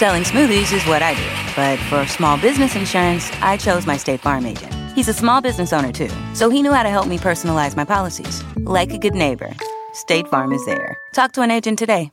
Selling smoothies is what I do. But for small business insurance, I chose my State Farm agent. He's a small business owner too, so he knew how to help me personalize my policies. Like a good neighbor, State Farm is there. Talk to an agent today.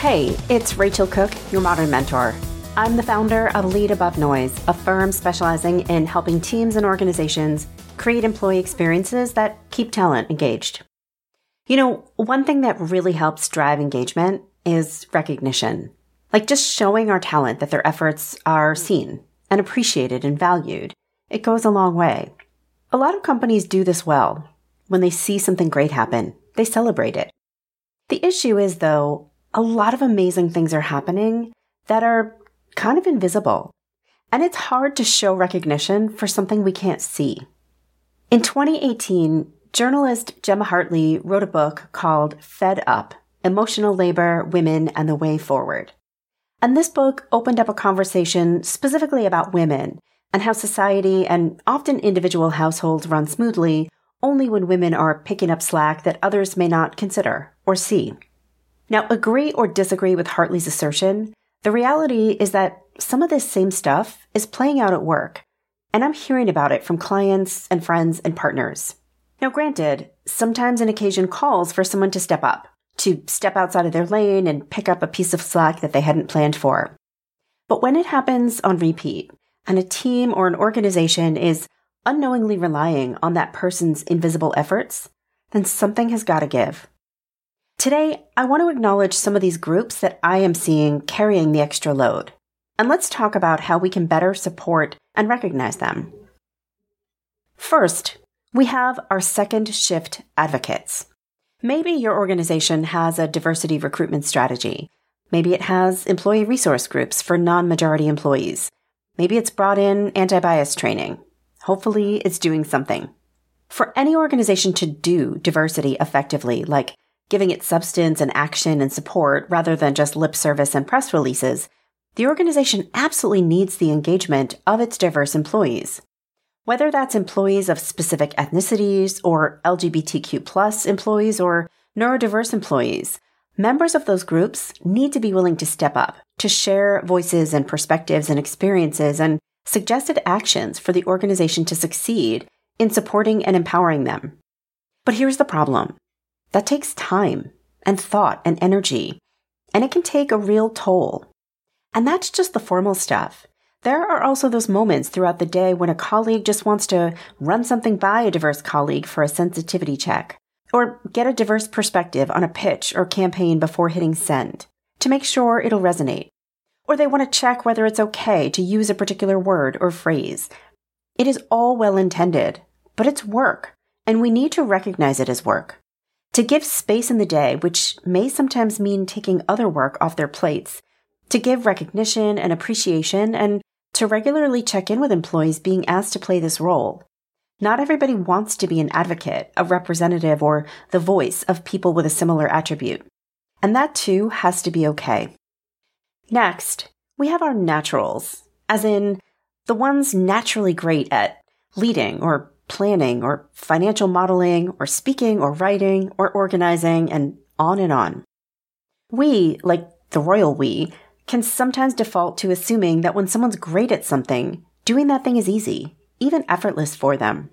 Hey, it's Rachel Cooke, your modern mentor. I'm the founder of Lead Above Noise, a firm specializing in helping teams and organizations create employee experiences that keep talent engaged. You know, one thing that really helps drive engagement is recognition. Like just showing our talent that their efforts are seen and appreciated and valued. It goes a long way. A lot of companies do this well. When they see something great happen, they celebrate it. The issue is, though, a lot of amazing things are happening that are kind of invisible. And it's hard to show recognition for something we can't see. In 2018, journalist Gemma Hartley wrote a book called Fed Up Emotional Labor, Women, and the Way Forward. And this book opened up a conversation specifically about women and how society and often individual households run smoothly only when women are picking up slack that others may not consider or see. Now, agree or disagree with Hartley's assertion, the reality is that some of this same stuff is playing out at work, and I'm hearing about it from clients and friends and partners. Now, granted, sometimes an occasion calls for someone to step up, to step outside of their lane and pick up a piece of slack that they hadn't planned for. But when it happens on repeat, and a team or an organization is unknowingly relying on that person's invisible efforts, then something has got to give. Today, I want to acknowledge some of these groups that I am seeing carrying the extra load. And let's talk about how we can better support and recognize them. First, we have our second shift advocates. Maybe your organization has a diversity recruitment strategy. Maybe it has employee resource groups for non majority employees. Maybe it's brought in anti bias training. Hopefully, it's doing something. For any organization to do diversity effectively, like giving it substance and action and support rather than just lip service and press releases, the organization absolutely needs the engagement of its diverse employees. Whether that's employees of specific ethnicities or LGBTQ plus employees or neurodiverse employees, members of those groups need to be willing to step up, to share voices and perspectives and experiences and suggested actions for the organization to succeed in supporting and empowering them. But here's the problem. That takes time and thought and energy, and it can take a real toll. And that's just the formal stuff. There are also those moments throughout the day when a colleague just wants to run something by a diverse colleague for a sensitivity check, or get a diverse perspective on a pitch or campaign before hitting send to make sure it'll resonate. Or they want to check whether it's okay to use a particular word or phrase. It is all well intended, but it's work, and we need to recognize it as work. To give space in the day, which may sometimes mean taking other work off their plates, to give recognition and appreciation, and to regularly check in with employees being asked to play this role. Not everybody wants to be an advocate, a representative, or the voice of people with a similar attribute. And that too has to be okay. Next, we have our naturals, as in the ones naturally great at leading or planning or financial modeling or speaking or writing or organizing and on and on. We, like the royal we, can sometimes default to assuming that when someone's great at something, doing that thing is easy, even effortless for them.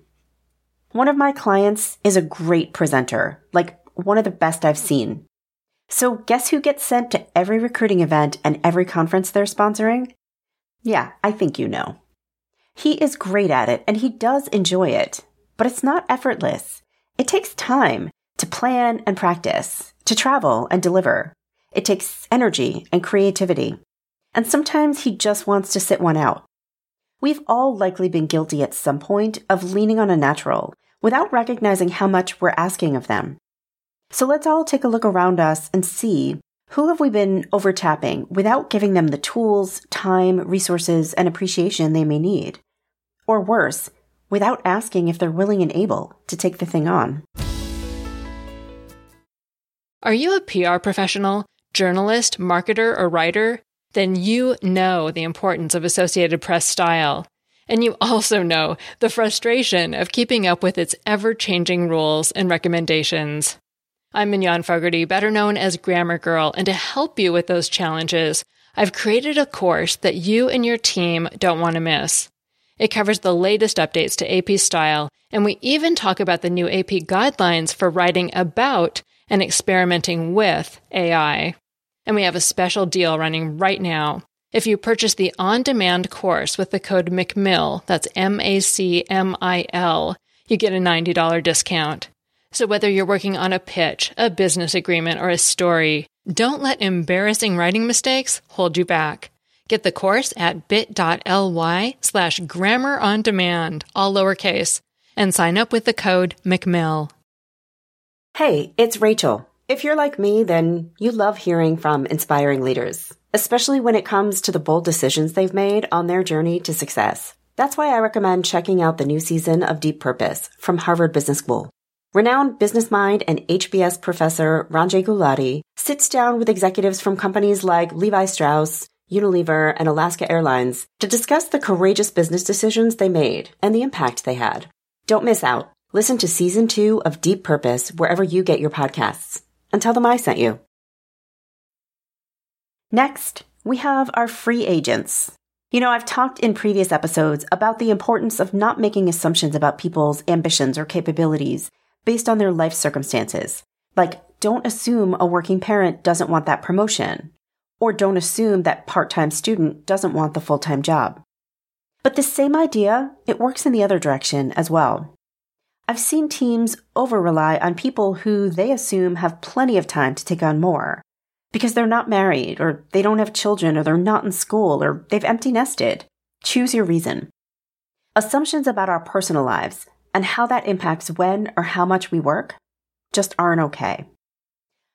One of my clients is a great presenter, like one of the best I've seen. So guess who gets sent to every recruiting event and every conference they're sponsoring? Yeah, I think you know. He is great at it and he does enjoy it, but it's not effortless. It takes time to plan and practice, to travel and deliver. It takes energy and creativity. And sometimes he just wants to sit one out. We've all likely been guilty at some point of leaning on a natural without recognizing how much we're asking of them. So let's all take a look around us and see who have we been overtapping without giving them the tools, time, resources, and appreciation they may need? Or worse, without asking if they're willing and able to take the thing on. Are you a PR professional, journalist, marketer, or writer? Then you know the importance of Associated Press style. And you also know the frustration of keeping up with its ever changing rules and recommendations. I'm Mignon Fogarty, better known as Grammar Girl, and to help you with those challenges, I've created a course that you and your team don't want to miss. It covers the latest updates to AP style, and we even talk about the new AP guidelines for writing about and experimenting with AI. And we have a special deal running right now. If you purchase the on demand course with the code MACMIL, that's M A C M I L, you get a $90 discount. So whether you're working on a pitch, a business agreement, or a story, don't let embarrassing writing mistakes hold you back. Get the course at bit.ly slash grammar on demand, all lowercase, and sign up with the code MCMILL. Hey, it's Rachel. If you're like me, then you love hearing from inspiring leaders, especially when it comes to the bold decisions they've made on their journey to success. That's why I recommend checking out the new season of Deep Purpose from Harvard Business School. Renowned business mind and HBS professor Ranjay Gulati sits down with executives from companies like Levi Strauss, Unilever, and Alaska Airlines to discuss the courageous business decisions they made and the impact they had. Don't miss out. Listen to season two of Deep Purpose wherever you get your podcasts and tell them I sent you. Next, we have our free agents. You know, I've talked in previous episodes about the importance of not making assumptions about people's ambitions or capabilities based on their life circumstances. Like, don't assume a working parent doesn't want that promotion, or don't assume that part-time student doesn't want the full-time job. But the same idea, it works in the other direction as well. I've seen teams over rely on people who they assume have plenty of time to take on more because they're not married or they don't have children or they're not in school or they've empty nested. Choose your reason. Assumptions about our personal lives and how that impacts when or how much we work just aren't okay.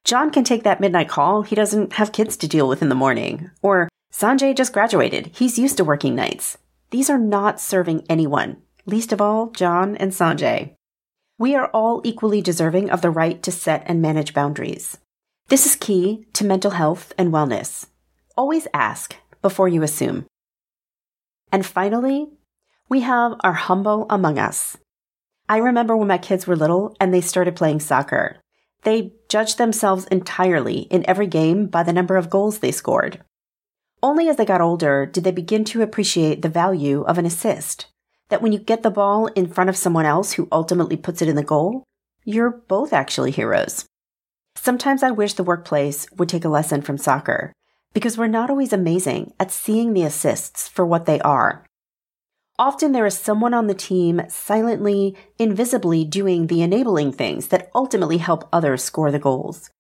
John can take that midnight call. He doesn't have kids to deal with in the morning. Or Sanjay just graduated. He's used to working nights. These are not serving anyone, least of all John and Sanjay. We are all equally deserving of the right to set and manage boundaries. This is key to mental health and wellness. Always ask before you assume. And finally, we have our humble among us. I remember when my kids were little and they started playing soccer. They judged themselves entirely in every game by the number of goals they scored. Only as they got older did they begin to appreciate the value of an assist that when you get the ball in front of someone else who ultimately puts it in the goal, you're both actually heroes. Sometimes I wish the workplace would take a lesson from soccer because we're not always amazing at seeing the assists for what they are. Often there is someone on the team silently, invisibly doing the enabling things that ultimately help others score the goals.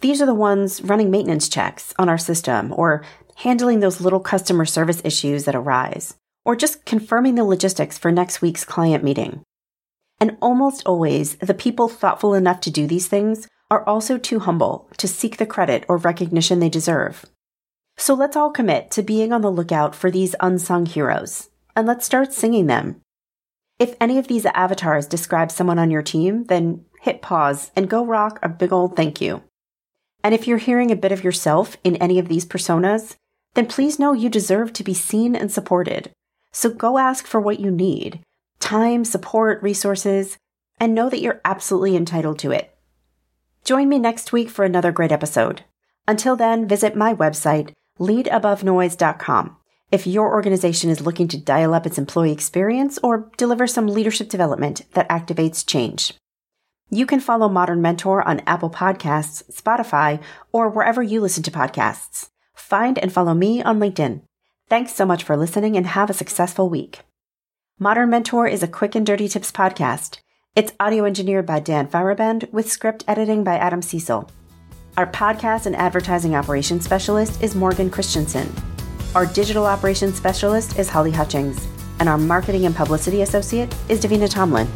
These are the ones running maintenance checks on our system or handling those little customer service issues that arise or just confirming the logistics for next week's client meeting. And almost always, the people thoughtful enough to do these things are also too humble to seek the credit or recognition they deserve. So let's all commit to being on the lookout for these unsung heroes, and let's start singing them. If any of these avatars describe someone on your team, then hit pause and go rock a big old thank you. And if you're hearing a bit of yourself in any of these personas, then please know you deserve to be seen and supported so go ask for what you need time, support, resources, and know that you're absolutely entitled to it. Join me next week for another great episode. Until then, visit my website, leadabovenoise.com, if your organization is looking to dial up its employee experience or deliver some leadership development that activates change. You can follow Modern Mentor on Apple Podcasts, Spotify, or wherever you listen to podcasts. Find and follow me on LinkedIn. Thanks so much for listening and have a successful week. Modern Mentor is a quick and dirty tips podcast, It's audio engineered by Dan Feierabend with script editing by Adam Cecil. Our podcast and advertising operations specialist is Morgan Christensen. Our digital operations specialist is Holly Hutchings. And our marketing and publicity associate is Davina Tomlin.